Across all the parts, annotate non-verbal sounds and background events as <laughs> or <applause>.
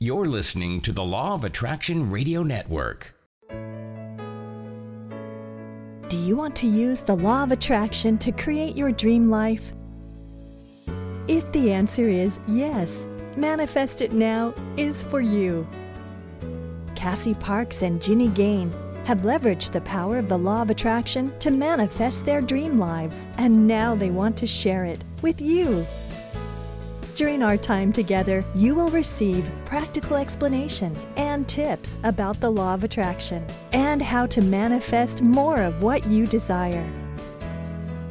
You're listening to the Law of Attraction Radio Network. Do you want to use the law of attraction to create your dream life? If the answer is yes, Manifest It Now is for you. Cassie Parks and Ginny Gain have leveraged the power of the law of attraction to manifest their dream lives, and now they want to share it with you. During our time together, you will receive practical explanations and tips about the law of attraction and how to manifest more of what you desire.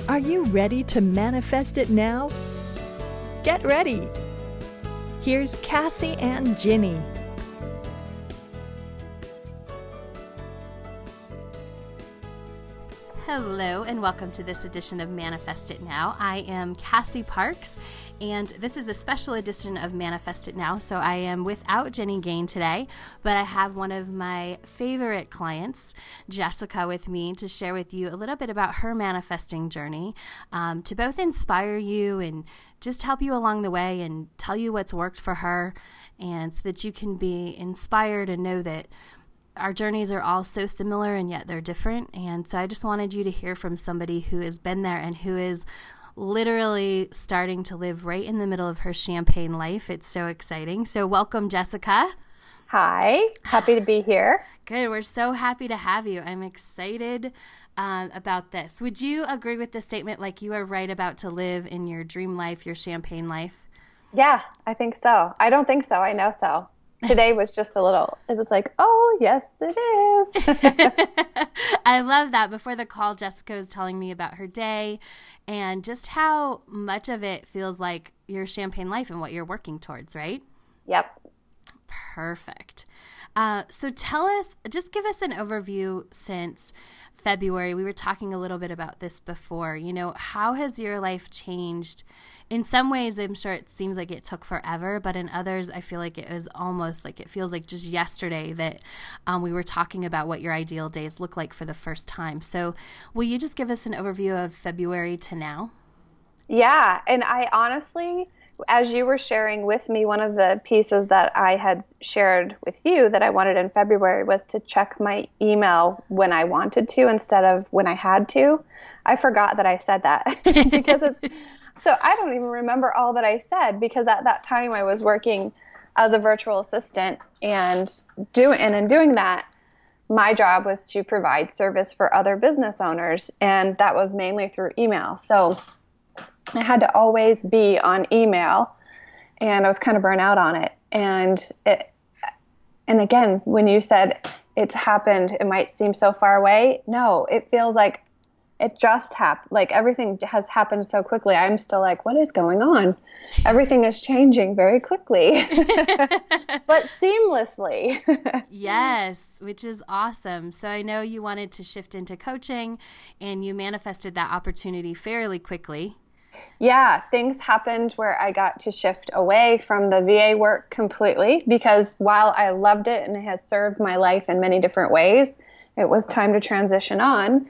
Are you ready to manifest it now? Get ready! Here's Cassie and Ginny. Hello, and welcome to this edition of Manifest It Now. I am Cassie Parks, and this is a special edition of Manifest It Now. So I am without Ginny Gain today, but I have one of my favorite clients, Jessica, with me to share with you a little bit about her manifesting journey um, to both inspire you and just help you along the way and tell you what's worked for her, and so that you can be inspired and know that our journeys are all so similar and yet they're different. And so I just wanted you to hear from somebody who has been there and who is literally starting to live right in the middle of her champagne life. It's so exciting. So, welcome, Jessica. Hi, happy to be here. <sighs> Good. We're so happy to have you. I'm excited uh, about this. Would you agree with the statement like you are right about to live in your dream life, your champagne life? Yeah, I think so. I don't think so. I know so today was just a little it was like oh yes it is. <laughs> I love that. Before the call jessica was telling me about her day and just how much of it feels like your champagne life and what you're working towards right? Yep. Perfect uh, so tell us just give us an overview since february we were talking a little bit about this before you know how has your life changed in some ways, I'm sure it seems like it took forever, but in others, I feel like it was almost like it feels like just yesterday that um, we were talking about what your ideal days look like for the first time. So, will you just give us an overview of February to now? Yeah. And I honestly, as you were sharing with me, one of the pieces that I had shared with you that I wanted in February was to check my email when I wanted to instead of when I had to. I forgot that I said that <laughs> because it's <laughs> so I don't even remember all that I said because at that time I was working as a virtual assistant and doing and in doing that my job was to provide service for other business owners and that was mainly through email. So I had to always be on email and I was kind of burnt out on it. And it and again, when you said it's happened, it might seem so far away. No, it feels like it just happened like everything has happened so quickly i'm still like what is going on everything is changing very quickly <laughs> but seamlessly <laughs> yes which is awesome so i know you wanted to shift into coaching and you manifested that opportunity fairly quickly yeah, things happened where I got to shift away from the VA work completely because while I loved it and it has served my life in many different ways, it was time to transition on.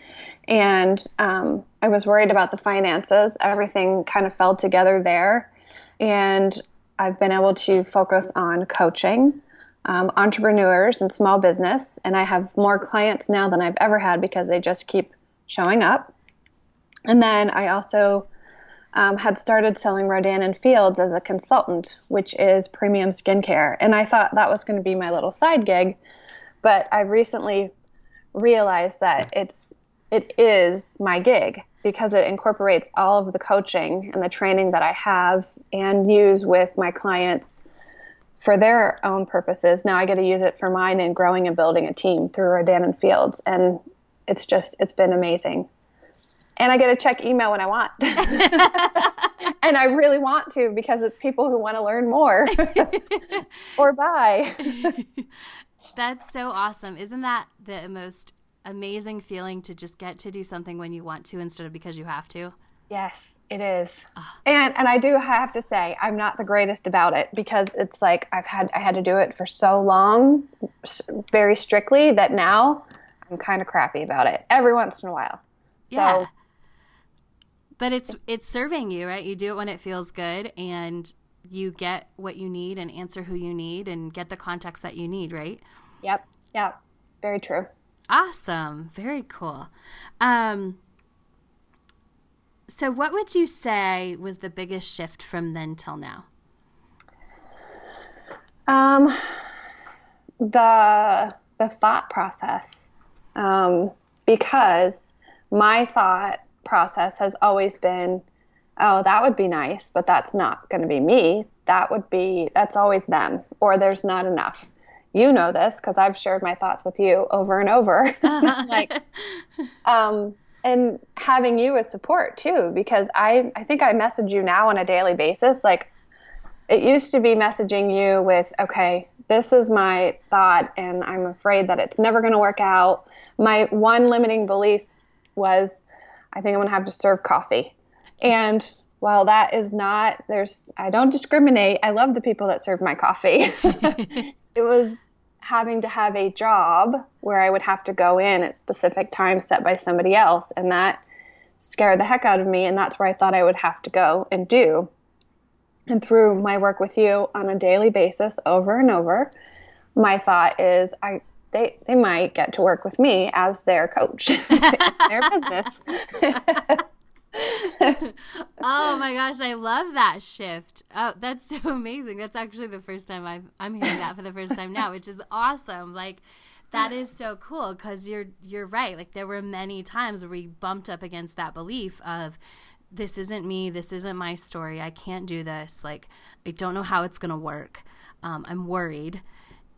And um, I was worried about the finances. Everything kind of fell together there. And I've been able to focus on coaching um, entrepreneurs and small business. And I have more clients now than I've ever had because they just keep showing up. And then I also um, had started selling Rodan and Fields as a consultant, which is premium skincare. And I thought that was going to be my little side gig. But I recently realized that it's it is my gig because it incorporates all of the coaching and the training that I have and use with my clients for their own purposes. Now I get to use it for mine in growing and building a team through Rodan and Fields, and it's just it's been amazing. And I get to check email when I want. <laughs> <laughs> and I really want to because it's people who want to learn more <laughs> or buy. That's so awesome. Isn't that the most amazing feeling to just get to do something when you want to instead of because you have to? Yes, it is. Ah. And and I do have to say I'm not the greatest about it because it's like I've had I had to do it for so long very strictly that now I'm kind of crappy about it every once in a while. So yeah. But it's it's serving you, right? You do it when it feels good and you get what you need and answer who you need and get the context that you need, right? Yep. Yep. Very true. Awesome. Very cool. Um, so, what would you say was the biggest shift from then till now? Um, the the thought process, um, because my thought process has always been, oh, that would be nice, but that's not going to be me. That would be that's always them, or there's not enough. You know this because I've shared my thoughts with you over and over. <laughs> <laughs> like, <laughs> um, and having you as support too, because I I think I message you now on a daily basis, like it used to be messaging you with, okay, this is my thought, and I'm afraid that it's never going to work out. My one limiting belief was, I think I'm going to have to serve coffee. And while that is not, there's, I don't discriminate. I love the people that serve my coffee. <laughs> it was having to have a job where I would have to go in at specific times set by somebody else. And that scared the heck out of me. And that's where I thought I would have to go and do and through my work with you on a daily basis over and over my thought is i they they might get to work with me as their coach <laughs> their business <laughs> oh my gosh i love that shift oh that's so amazing that's actually the first time I've, i'm hearing that for the first time now which is awesome like that is so cool because you're you're right like there were many times where we bumped up against that belief of this isn't me. This isn't my story. I can't do this. Like, I don't know how it's going to work. Um, I'm worried.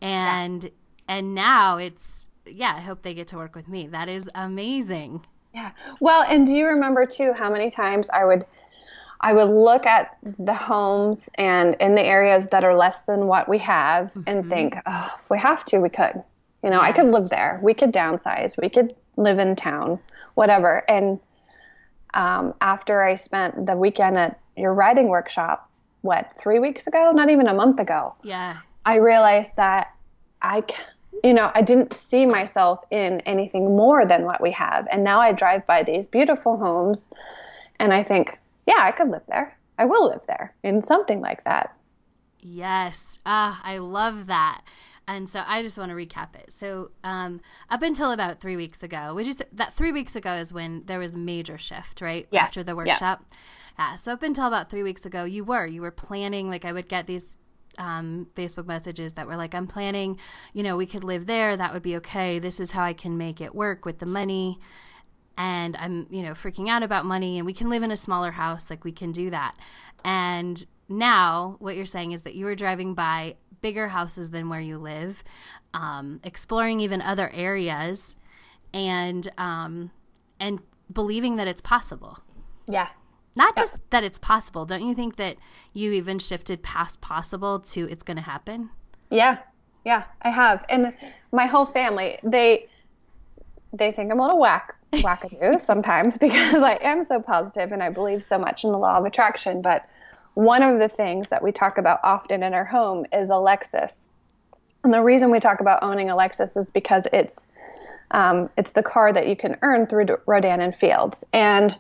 And, yeah. And now it's, yeah, I hope they get to work with me. That is amazing. Yeah. Well, and do you remember too how many times I would, I would look at the homes and in the areas that are less than what we have mm-hmm. and think, oh, if we have to, we could. You know, yes. I could live there. We could downsize. We could live in town, whatever. And um, after I spent the weekend at your writing workshop, what, three weeks ago? Not even a month ago. Yeah. I realized that I, you know, I didn't see myself in anything more than what we have. And now I drive by these beautiful homes and I think, yeah, I could live there. I will live there in something like that. Yes. Ah, I love that. And so I just want to recap it. So um, up until about three weeks ago, which is that three weeks ago is when there was major shift, right? Yes. After the workshop. Yeah. yeah. So up until about three weeks ago, you were you were planning. Like I would get these um, Facebook messages that were like, "I'm planning. You know, we could live there. That would be okay. This is how I can make it work with the money." And I'm, you know, freaking out about money, and we can live in a smaller house. Like we can do that. And now, what you're saying is that you were driving by bigger houses than where you live, um, exploring even other areas, and um, and believing that it's possible. Yeah. Not just that it's possible. Don't you think that you even shifted past possible to it's going to happen? Yeah. Yeah, I have. And my whole family, they they think I'm a little whack wackadoo <laughs> sometimes because I am so positive and I believe so much in the law of attraction, but one of the things that we talk about often in our home is a Lexus. And the reason we talk about owning a Lexus is because it's um, it's the car that you can earn through Rodan and Fields. And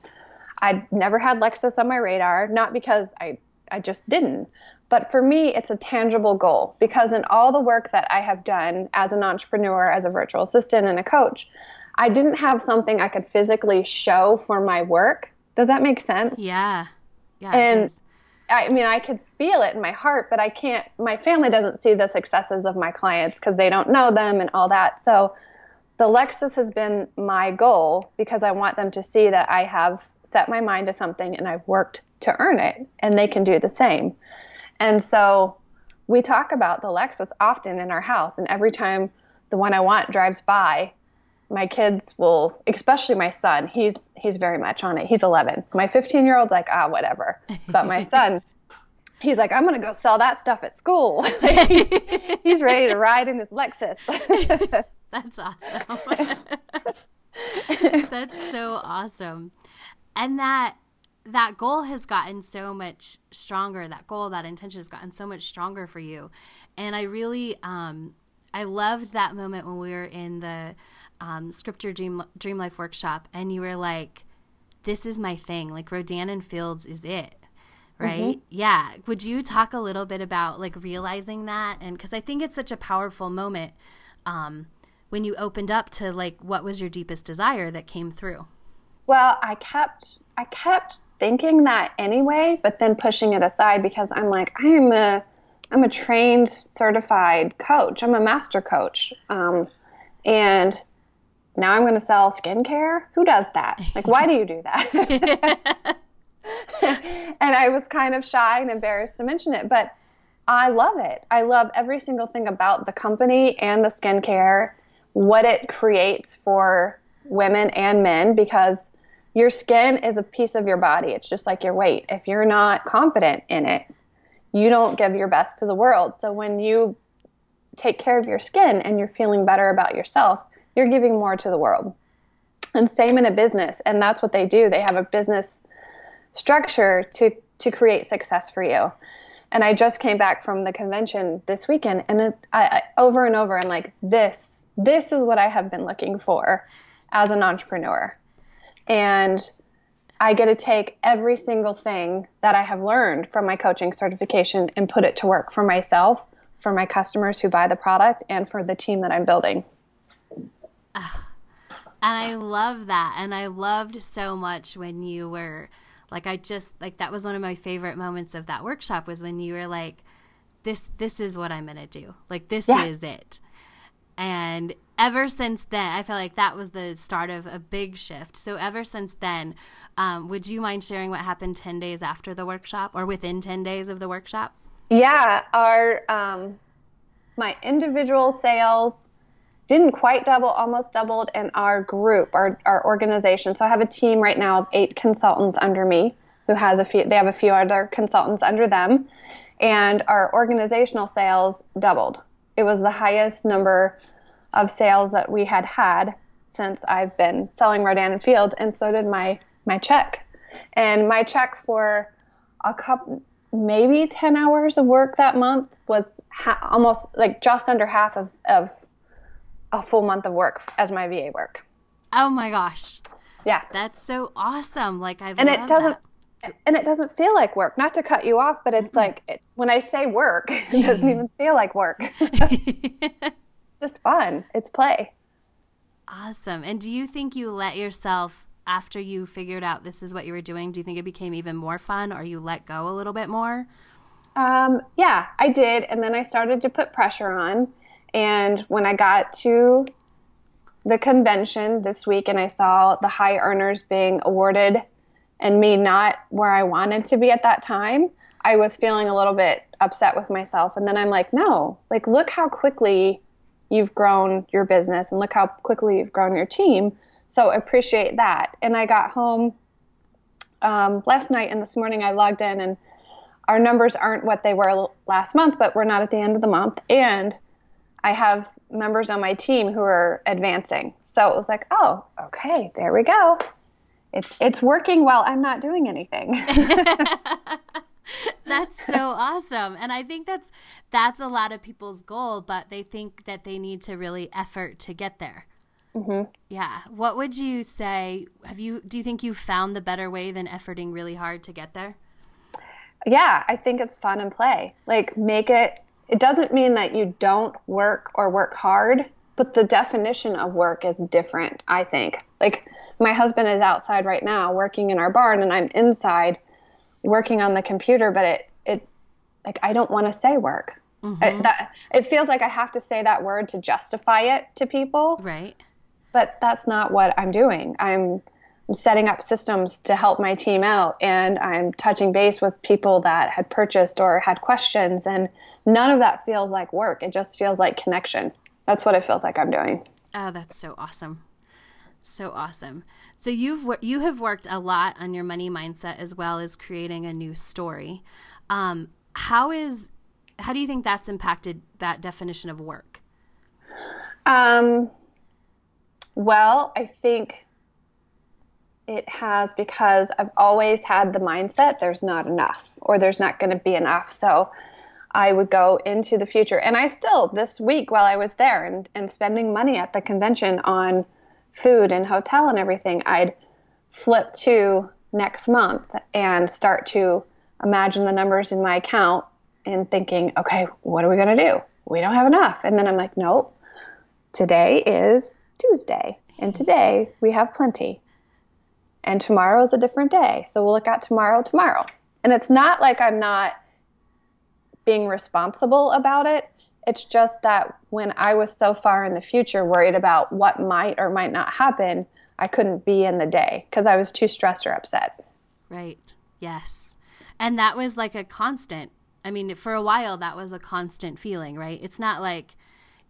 I'd never had Lexus on my radar, not because I, I just didn't, but for me, it's a tangible goal because in all the work that I have done as an entrepreneur, as a virtual assistant, and a coach, I didn't have something I could physically show for my work. Does that make sense? Yeah. Yeah. And I mean, I could feel it in my heart, but I can't, my family doesn't see the successes of my clients because they don't know them and all that. So the Lexus has been my goal because I want them to see that I have set my mind to something and I've worked to earn it and they can do the same. And so we talk about the Lexus often in our house. And every time the one I want drives by, my kids will especially my son he's he's very much on it he's 11 my 15 year old's like ah whatever but my <laughs> son he's like i'm gonna go sell that stuff at school <laughs> he's, he's, ready to ride in his lexus <laughs> <laughs> that's awesome <laughs> that's so awesome and that that goal has gotten so much stronger that goal that intention has gotten so much stronger for you and i really um i loved that moment when we were in the um, Script Your Dream Dream Life workshop, and you were like, "This is my thing. Like Rodan and Fields is it." right? Mm-hmm. Yeah. Would you talk a little bit about like realizing that? And because I think it's such a powerful moment um, when you opened up to like what was your deepest desire that came through. Well, I kept I kept thinking that anyway, but then pushing it aside because I'm like I am a I'm a trained certified coach. I'm a master coach, um, and now I'm going to sell skincare. Who does that? Like, why do you do that? <laughs> and I was kind of shy and embarrassed to mention it, but I love it. I love every single thing about the company and the skincare, what it creates for women and men, because your skin is a piece of your body. It's just like your weight. If you're not confident in it, you don't give your best to the world. So when you take care of your skin and you're feeling better about yourself, you're giving more to the world. And same in a business. And that's what they do. They have a business structure to to create success for you. And I just came back from the convention this weekend, and it, I, I, over and over, I'm like, this, this is what I have been looking for as an entrepreneur. And I get to take every single thing that I have learned from my coaching certification and put it to work for myself, for my customers who buy the product, and for the team that I'm building. Uh, and I love that. And I loved so much when you were like I just like that was one of my favorite moments of that workshop was when you were like this this is what I'm going to do. Like this yeah. is it. And ever since then, I feel like that was the start of a big shift. So ever since then, um, would you mind sharing what happened 10 days after the workshop or within 10 days of the workshop? Yeah, our um, my individual sales didn't quite double, almost doubled, and our group, our, our organization. So I have a team right now of eight consultants under me who has a few, they have a few other consultants under them. And our organizational sales doubled. It was the highest number of sales that we had had since I've been selling Rodan and Fields, and so did my my check. And my check for a couple, maybe 10 hours of work that month was ha- almost like just under half of, of a full month of work as my VA work. Oh my gosh. Yeah. That's so awesome. Like I And it doesn't that. and it doesn't feel like work. Not to cut you off, but it's mm-hmm. like it, when I say work, <laughs> it doesn't <laughs> even feel like work. <laughs> just fun. It's play. Awesome. And do you think you let yourself after you figured out this is what you were doing, do you think it became even more fun or you let go a little bit more? Um, yeah, I did. And then I started to put pressure on. And when I got to the convention this week and I saw the high earners being awarded and me not where I wanted to be at that time, I was feeling a little bit upset with myself. And then I'm like, no, like, look how quickly you've grown your business and look how quickly you've grown your team. So appreciate that. And I got home um, last night and this morning I logged in and our numbers aren't what they were last month, but we're not at the end of the month. And I have members on my team who are advancing. So it was like, oh, okay, there we go. It's it's working while I'm not doing anything. <laughs> <laughs> <laughs> <laughs> that's so awesome. And I think that's that's a lot of people's goal, but they think that they need to really effort to get there. Mm-hmm. Yeah. What would you say? Have you do you think you found the better way than efforting really hard to get there? Yeah, I think it's fun and play. Like make it it doesn't mean that you don't work or work hard, but the definition of work is different, I think. Like my husband is outside right now working in our barn and I'm inside working on the computer, but it it like I don't want to say work. Mm-hmm. It, that it feels like I have to say that word to justify it to people. Right. But that's not what I'm doing. I'm I'm setting up systems to help my team out and I'm touching base with people that had purchased or had questions and none of that feels like work. It just feels like connection. That's what it feels like I'm doing. Oh, that's so awesome. So awesome. So you've you have worked a lot on your money mindset as well as creating a new story. Um, how is how do you think that's impacted that definition of work? Um, well, I think it has because I've always had the mindset there's not enough or there's not going to be enough. So I would go into the future. And I still, this week while I was there and, and spending money at the convention on food and hotel and everything, I'd flip to next month and start to imagine the numbers in my account and thinking, okay, what are we going to do? We don't have enough. And then I'm like, nope, today is Tuesday. And today we have plenty. And tomorrow is a different day. So we'll look at tomorrow tomorrow. And it's not like I'm not being responsible about it. It's just that when I was so far in the future worried about what might or might not happen, I couldn't be in the day because I was too stressed or upset. Right. Yes. And that was like a constant. I mean, for a while, that was a constant feeling, right? It's not like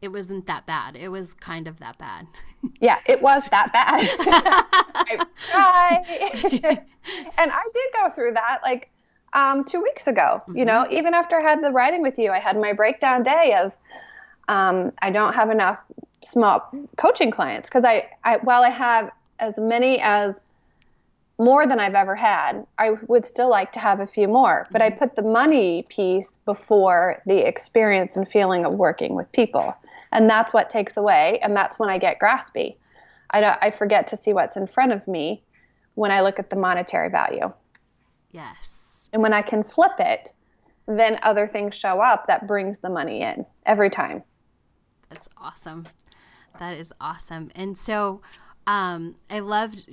it wasn't that bad. It was kind of that bad. <laughs> yeah, it was that bad. <laughs> <laughs> I, and I did go through that like um, two weeks ago. Mm-hmm. You know, mm-hmm. even after I had the writing with you, I had my breakdown day of um, I don't have enough small coaching clients because I, I while I have as many as more than I've ever had. I would still like to have a few more, but I mm-hmm. put the money piece before the experience and feeling of working with people. And that's what takes away, and that's when I get graspy. I, I forget to see what's in front of me when I look at the monetary value. Yes. And when I can flip it, then other things show up that brings the money in every time. That's awesome. That is awesome. And so, um, I loved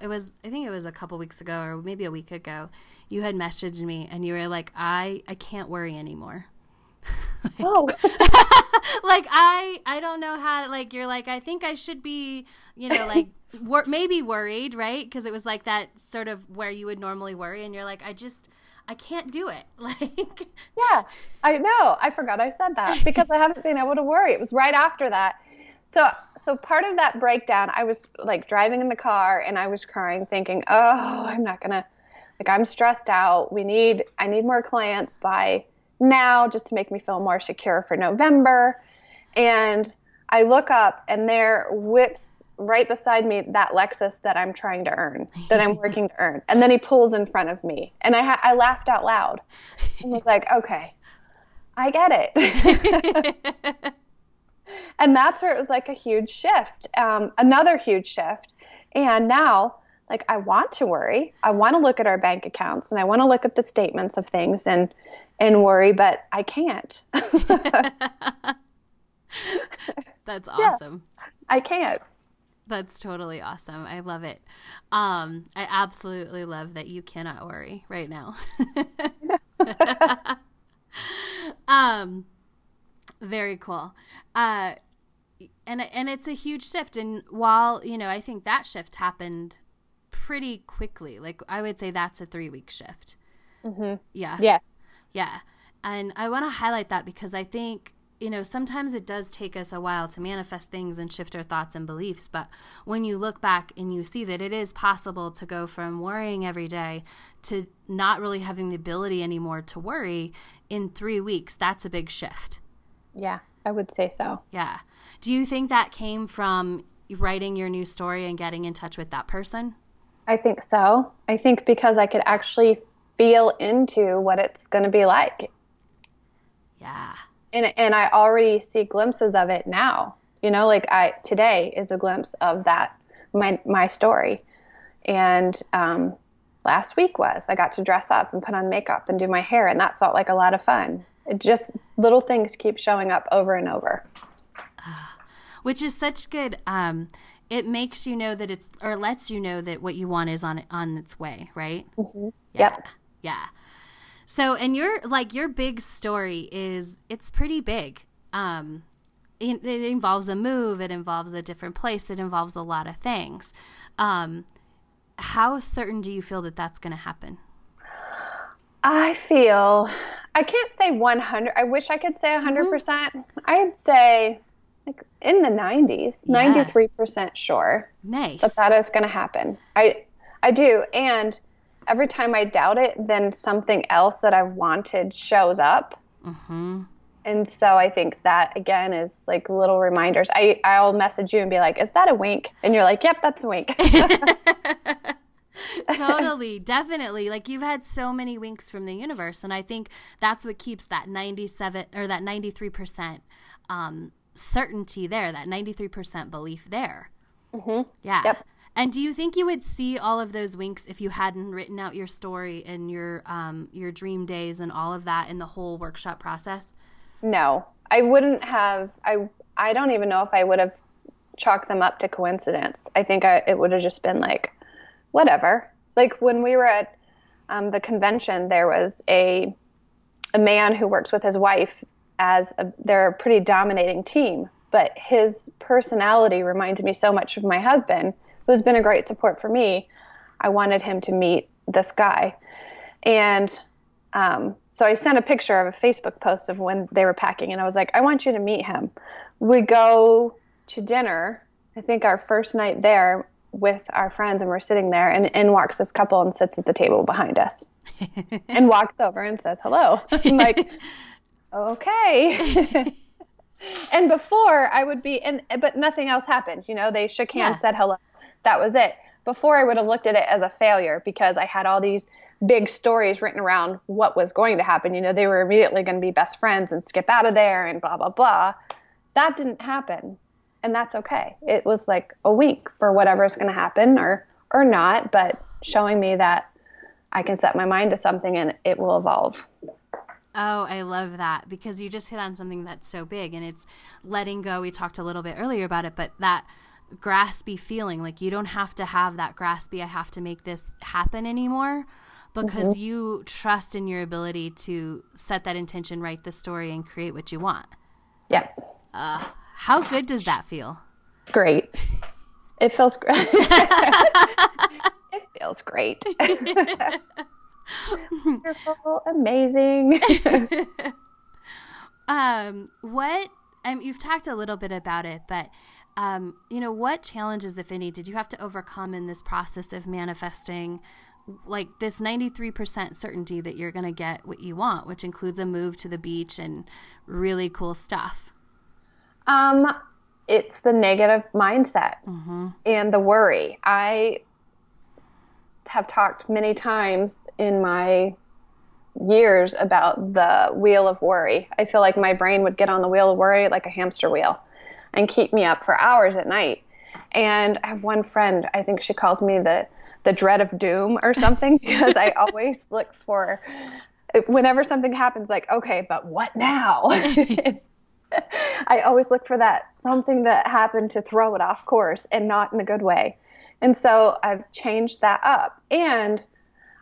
it was I think it was a couple weeks ago or maybe a week ago. You had messaged me and you were like, I I can't worry anymore. like, <laughs> oh. <laughs> like I I don't know how to like you're like I think I should be you know like wor- maybe worried right because it was like that sort of where you would normally worry and you're like I just I can't do it. <laughs> Like Yeah, I know. I forgot I said that because I haven't been able to worry. It was right after that so, so part of that breakdown, I was like driving in the car and I was crying, thinking, "Oh, I'm not gonna, like, I'm stressed out. We need, I need more clients by now, just to make me feel more secure for November." And I look up, and there whips right beside me that Lexus that I'm trying to earn, that I'm <laughs> working to earn, and then he pulls in front of me, and I, ha- I laughed out loud, and was like, "Okay, I get it." <laughs> and that's where it was like a huge shift, um, another huge shift. And now, like, I want to worry. I want to look at our bank accounts and I want to look at the statements of things and and worry, but I can't. <laughs> that's awesome. Yeah, I can't. That's totally awesome. I love it. Um, I absolutely love that you cannot worry right now. <laughs> um, very cool. Uh, and and it's a huge shift. And while you know, I think that shift happened pretty quickly. Like I would say that's a three week shift. Mm-hmm. Yeah. Yeah. Yeah. And I want to highlight that because I think you know, sometimes it does take us a while to manifest things and shift our thoughts and beliefs. But when you look back and you see that it is possible to go from worrying every day to not really having the ability anymore to worry in three weeks, that's a big shift. Yeah, I would say so. Yeah. Do you think that came from writing your new story and getting in touch with that person? I think so. I think because I could actually feel into what it's going to be like. Yeah. And and I already see glimpses of it now. You know, like I today is a glimpse of that my my story. And um, last week was I got to dress up and put on makeup and do my hair and that felt like a lot of fun. It just little things keep showing up over and over. Which is such good. Um, it makes you know that it's or lets you know that what you want is on on its way, right? Mm-hmm. Yeah. Yep. Yeah. So, and your like your big story is it's pretty big. Um, it, it, involves a move. It involves a different place. It involves a lot of things. Um, how certain do you feel that that's going to happen? I feel I can't say 100. I wish I could say 100%. Mm-hmm. I'd say like in the 90s, yeah. 93% sure. Nice. That that is going to happen. I I do and every time I doubt it, then something else that I wanted shows up. hmm And so I think that again is like little reminders. I I'll message you and be like, "Is that a wink?" And you're like, "Yep, that's a wink." <laughs> totally, <laughs> definitely. Like you've had so many winks from the universe, and I think that's what keeps that ninety-seven or that ninety-three percent um, certainty there, that ninety-three percent belief there. Mm-hmm. Yeah. Yep. And do you think you would see all of those winks if you hadn't written out your story and your um, your dream days and all of that in the whole workshop process? No, I wouldn't have. I I don't even know if I would have chalked them up to coincidence. I think I, it would have just been like, whatever. Like when we were at um, the convention, there was a a man who works with his wife as a, they're a pretty dominating team, but his personality reminded me so much of my husband, who has been a great support for me. I wanted him to meet this guy, and um, so I sent a picture of a Facebook post of when they were packing, and I was like, I want you to meet him. We go to dinner. I think our first night there with our friends, and we're sitting there, and in walks this couple and sits at the table behind us, <laughs> and walks over and says hello. I'm like, okay. <laughs> and before I would be, and but nothing else happened. You know, they shook hands, yeah. said hello. That was it. Before I would have looked at it as a failure because I had all these big stories written around what was going to happen. You know, they were immediately going to be best friends and skip out of there and blah blah blah. That didn't happen and that's okay. It was like a week for whatever's going to happen or or not, but showing me that I can set my mind to something and it will evolve. Oh, I love that because you just hit on something that's so big and it's letting go. We talked a little bit earlier about it, but that graspy feeling like you don't have to have that graspy, I have to make this happen anymore because mm-hmm. you trust in your ability to set that intention, write the story, and create what you want. Yeah. Uh, how good does that feel? Great. It feels great. <laughs> it feels great. Wonderful, amazing. <laughs> um, what? Um, you've talked a little bit about it, but um, you know, what challenges, if any, did you have to overcome in this process of manifesting? like this 93% certainty that you're going to get what you want, which includes a move to the beach and really cool stuff? Um, it's the negative mindset mm-hmm. and the worry. I have talked many times in my years about the wheel of worry. I feel like my brain would get on the wheel of worry like a hamster wheel and keep me up for hours at night. And I have one friend, I think she calls me the the dread of doom or something <laughs> because I always look for whenever something happens like okay, but what now? <laughs> <laughs> I always look for that something that happened to throw it off course and not in a good way. And so I've changed that up and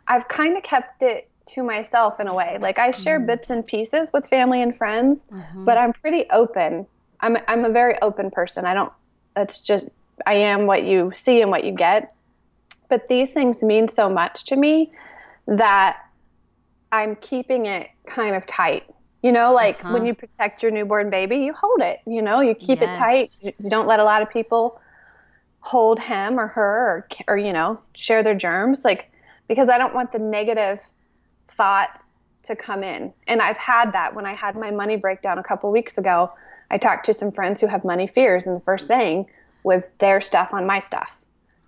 I've kind of kept it to myself in a way. Like I share mm. bits and pieces with family and friends, mm-hmm. but I'm pretty open. I'm I'm a very open person. I don't that's just I am what you see and what you get. But these things mean so much to me that I'm keeping it kind of tight. You know, like uh-huh. when you protect your newborn baby, you hold it, you know, you keep yes. it tight. You don't let a lot of people hold him or her or, or, you know, share their germs. Like, because I don't want the negative thoughts to come in. And I've had that when I had my money breakdown a couple weeks ago. I talked to some friends who have money fears, and the first thing was their stuff on my stuff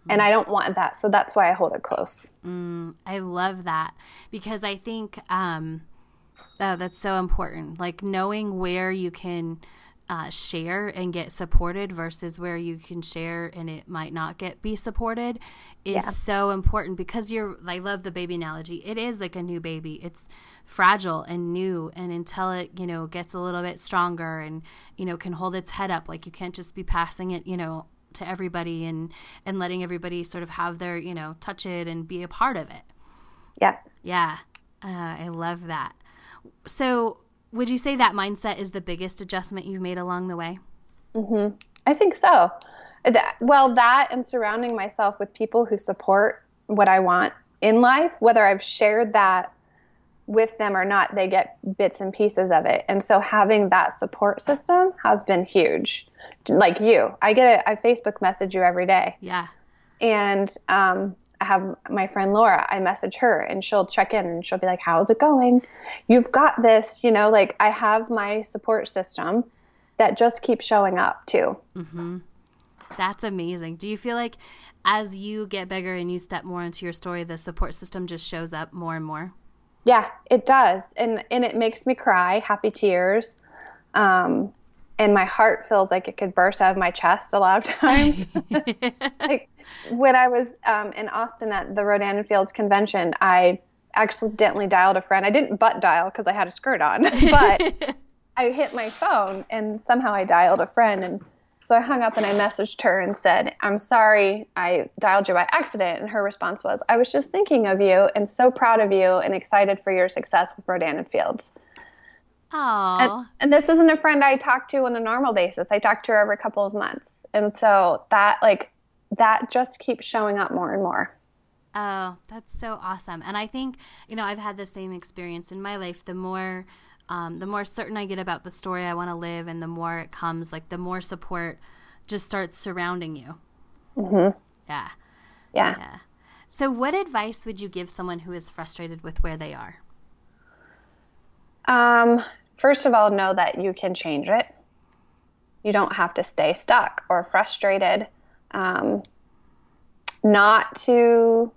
and I don't want that. So that's why I hold it close. Mm, I love that because I think um, oh, that's so important. Like knowing where you can uh, share and get supported versus where you can share and it might not get be supported is yeah. so important because you're I love the baby analogy. It is like a new baby. It's fragile and new and until it, you know, gets a little bit stronger and, you know, can hold its head up. Like you can't just be passing it, you know, to everybody and and letting everybody sort of have their you know touch it and be a part of it yeah yeah uh, i love that so would you say that mindset is the biggest adjustment you've made along the way mm-hmm. i think so that, well that and surrounding myself with people who support what i want in life whether i've shared that with them or not, they get bits and pieces of it. And so having that support system has been huge. Like you, I get a I Facebook message you every day. Yeah. And um, I have my friend Laura, I message her and she'll check in and she'll be like, How's it going? You've got this. You know, like I have my support system that just keeps showing up too. Mm-hmm. That's amazing. Do you feel like as you get bigger and you step more into your story, the support system just shows up more and more? Yeah, it does, and and it makes me cry, happy tears. Um, and my heart feels like it could burst out of my chest a lot of <laughs> times. <laughs> like when I was um, in Austin at the Rodan and Fields convention, I accidentally dialed a friend. I didn't butt dial because I had a skirt on, <laughs> but I hit my phone and somehow I dialed a friend. And so I hung up and I messaged her and said, I'm sorry I dialed you by accident. And her response was, I was just thinking of you and so proud of you and excited for your success with Rodan and Fields. Oh. And, and, this isn't a friend I talk to on a normal basis. I talk to her every couple of months. And so that like that just keeps showing up more and more. Oh, that's so awesome. And I think, you know, I've had the same experience in my life. The more um, the more certain I get about the story I want to live and the more it comes, like the more support just starts surrounding you. Mm-hmm. Yeah. Yeah. Yeah. So what advice would you give someone who is frustrated with where they are? Um, first of all, know that you can change it. You don't have to stay stuck or frustrated. Um, not to,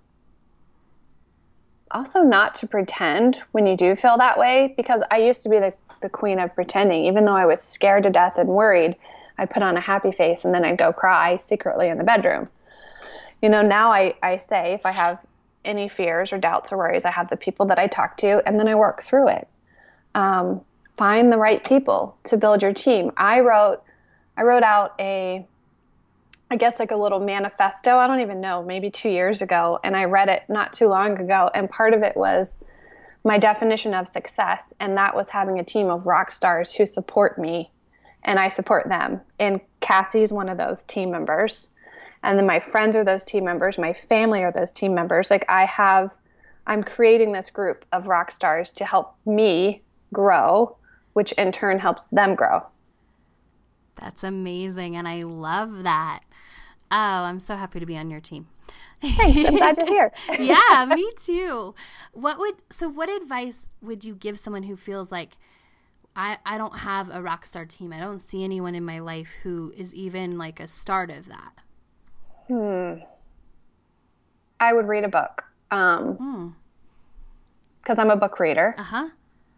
also not to pretend when you do feel that way, because I used to be the, the queen of pretending. Even though I was scared to death and worried, I'd put on a happy face and then I'd go cry secretly in the bedroom. You know, now I, I say if I have any fears or doubts or worries, I have the people that I talk to and then I work through it um, find the right people to build your team. I wrote, I wrote out a, I guess like a little manifesto. I don't even know, maybe two years ago, and I read it not too long ago. And part of it was my definition of success, and that was having a team of rock stars who support me, and I support them. And Cassie's one of those team members, and then my friends are those team members. My family are those team members. Like I have, I'm creating this group of rock stars to help me grow, which in turn helps them grow. That's amazing. And I love that. Oh, I'm so happy to be on your team. Thanks. I'm glad you're here. <laughs> yeah, me too. What would so what advice would you give someone who feels like I, I don't have a rock star team. I don't see anyone in my life who is even like a start of that. Hmm. I would read a book. Um, because hmm. I'm a book reader. Uh huh.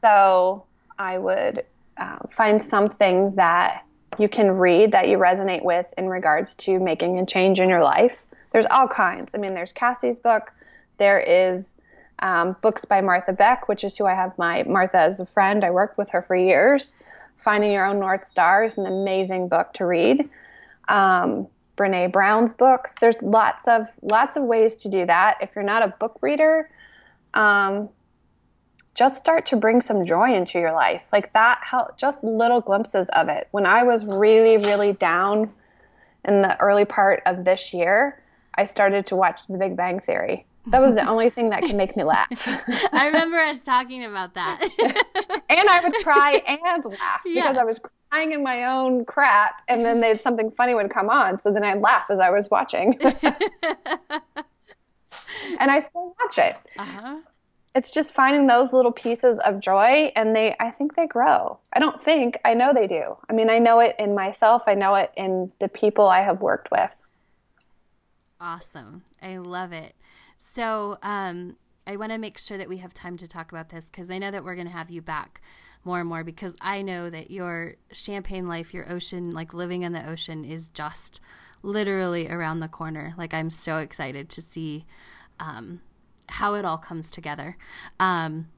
So I would uh, find something that you can read that you resonate with in regards to making a change in your life. There's all kinds. I mean, there's Cassie's book. There is um, books by Martha Beck, which is who I have my Martha as a friend. I worked with her for years. Finding Your Own North Star is an amazing book to read. Um, Brene Brown's books. There's lots of lots of ways to do that. If you're not a book reader, um, just start to bring some joy into your life. Like that help just little glimpses of it. When I was really, really down in the early part of this year, I started to watch The Big Bang Theory. That was the <laughs> only thing that could make me laugh. <laughs> I remember us talking about that. <laughs> and I would cry and laugh yeah. because I was crying in my own crap, and then there's something funny would come on, so then I'd laugh as I was watching. and I still watch it. Uh-huh it's just finding those little pieces of joy and they i think they grow. I don't think i know they do. I mean i know it in myself. I know it in the people i have worked with. Awesome. I love it. So um, i want to make sure that we have time to talk about this because i know that we're going to have you back more and more because i know that your champagne life your ocean like living in the ocean is just literally around the corner. Like i'm so excited to see um, how it all comes together. Um,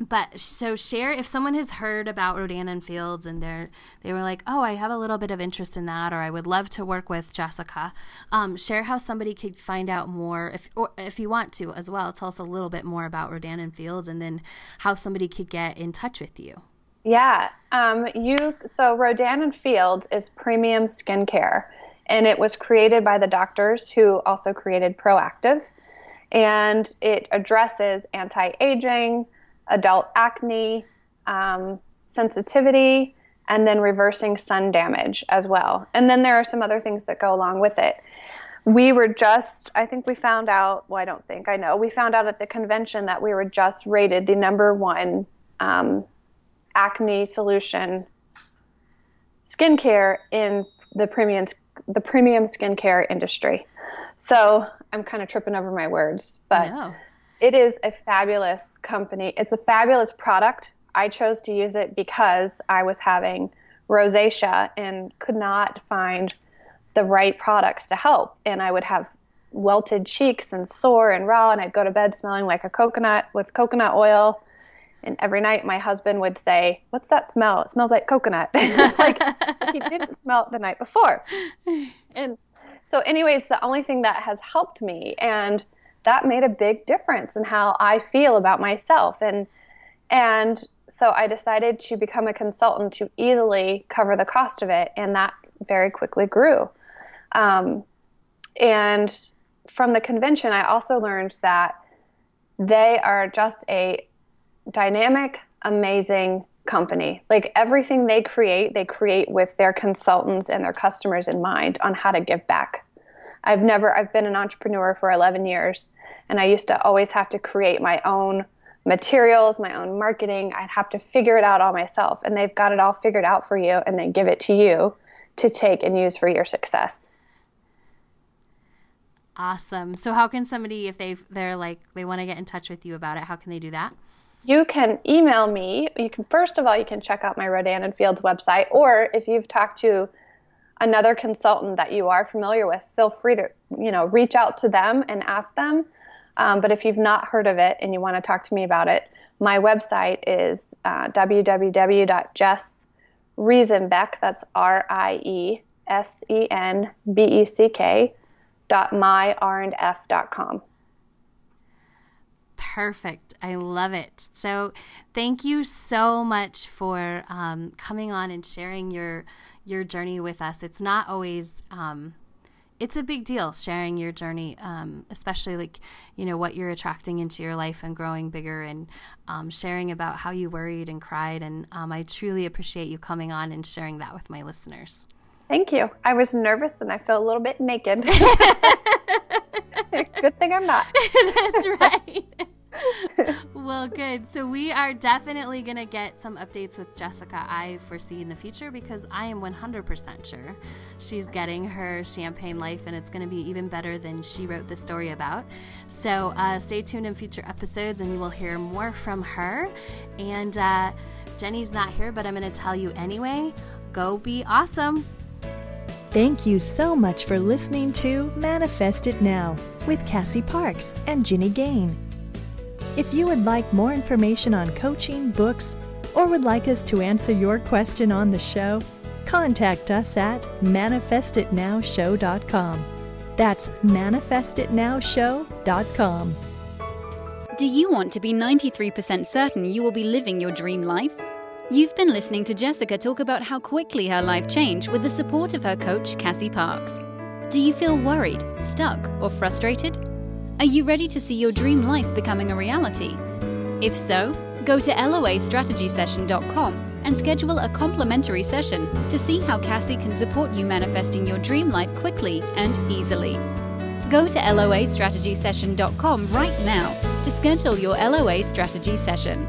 but so share if someone has heard about Rodan and Fields and they're they were like, oh, I have a little bit of interest in that, or I would love to work with Jessica. Um, share how somebody could find out more if or if you want to as well. Tell us a little bit more about Rodan and Fields, and then how somebody could get in touch with you. Yeah, um, you so Rodan and Fields is premium skincare, and it was created by the doctors who also created Proactiv and it addresses anti aging, adult acne, um, sensitivity, and then reversing sun damage as well. And then there are some other things that go along with it. We were just, I think we found out, well, I don't think, I know, we found out at the convention that we were just rated the number one um, acne solution skincare in the premium, the premium skincare industry. So I'm kind of tripping over my words, but no. it is a fabulous company. It's a fabulous product. I chose to use it because I was having rosacea and could not find the right products to help. And I would have welted cheeks and sore and raw, and I'd go to bed smelling like a coconut with coconut oil. And every night my husband would say, What's that smell? It smells like coconut. <laughs> like he didn't smell it the night before. And so, anyway, it's the only thing that has helped me. And that made a big difference in how I feel about myself. And and so I decided to become a consultant to easily cover the cost of it, and that very quickly grew. Um, and from the convention, I also learned that they are just a dynamic, amazing company. Like everything they create, they create with their consultants and their customers in mind on how to give back. I've never, I've been an entrepreneur for 11 years, and I used to always have to create my own materials, my own marketing. I'd have to figure it out all myself. And they've got it all figured out for you and then give it to you to take and use for your success. Awesome. So how can somebody if they they're like they want to get in touch with you about it, how can they do that? You can email me. You can first of all you can check out my Rodan and Fields website or if you've talked to another consultant that you are familiar with, feel free to, you know, reach out to them and ask them um, but if you've not heard of it and you want to talk to me about it, my website is uh, www.jessriesenbeck, that's R I E S E N B E C K, dot com. Perfect. I love it. So, thank you so much for um, coming on and sharing your your journey with us. It's not always um, it's a big deal sharing your journey, um, especially like, you know, what you're attracting into your life and growing bigger and um, sharing about how you worried and cried. And um, I truly appreciate you coming on and sharing that with my listeners. Thank you. I was nervous and I feel a little bit naked. <laughs> <laughs> Good thing I'm not. <laughs> That's right. Well, good. So we are definitely going to get some updates with Jessica, I foresee in the future, because I am 100% sure she's getting her champagne life and it's going to be even better than she wrote the story about. So uh, stay tuned in future episodes and you will hear more from her. And uh, Ginny's not here, but I'm going to tell you anyway go be awesome. Thank you so much for listening to Manifest It Now with Cassie Parks and Ginny Gain. If you would like more information on coaching, books, or would like us to answer your question on the show, contact us at manifestitnowshow.com. That's manifestitnowshow.com. Do you want to be 93% certain you will be living your dream life? You've been listening to Jessica talk about how quickly her life changed with the support of her coach, Cassie Parks. Do you feel worried, stuck, or frustrated? Are you ready to see your dream life becoming a reality? If so, go to loastrategysession.com and schedule a complimentary session to see how Cassie can support you manifesting your dream life quickly and easily. Go to loastrategysession.com right now to schedule your LOA strategy session.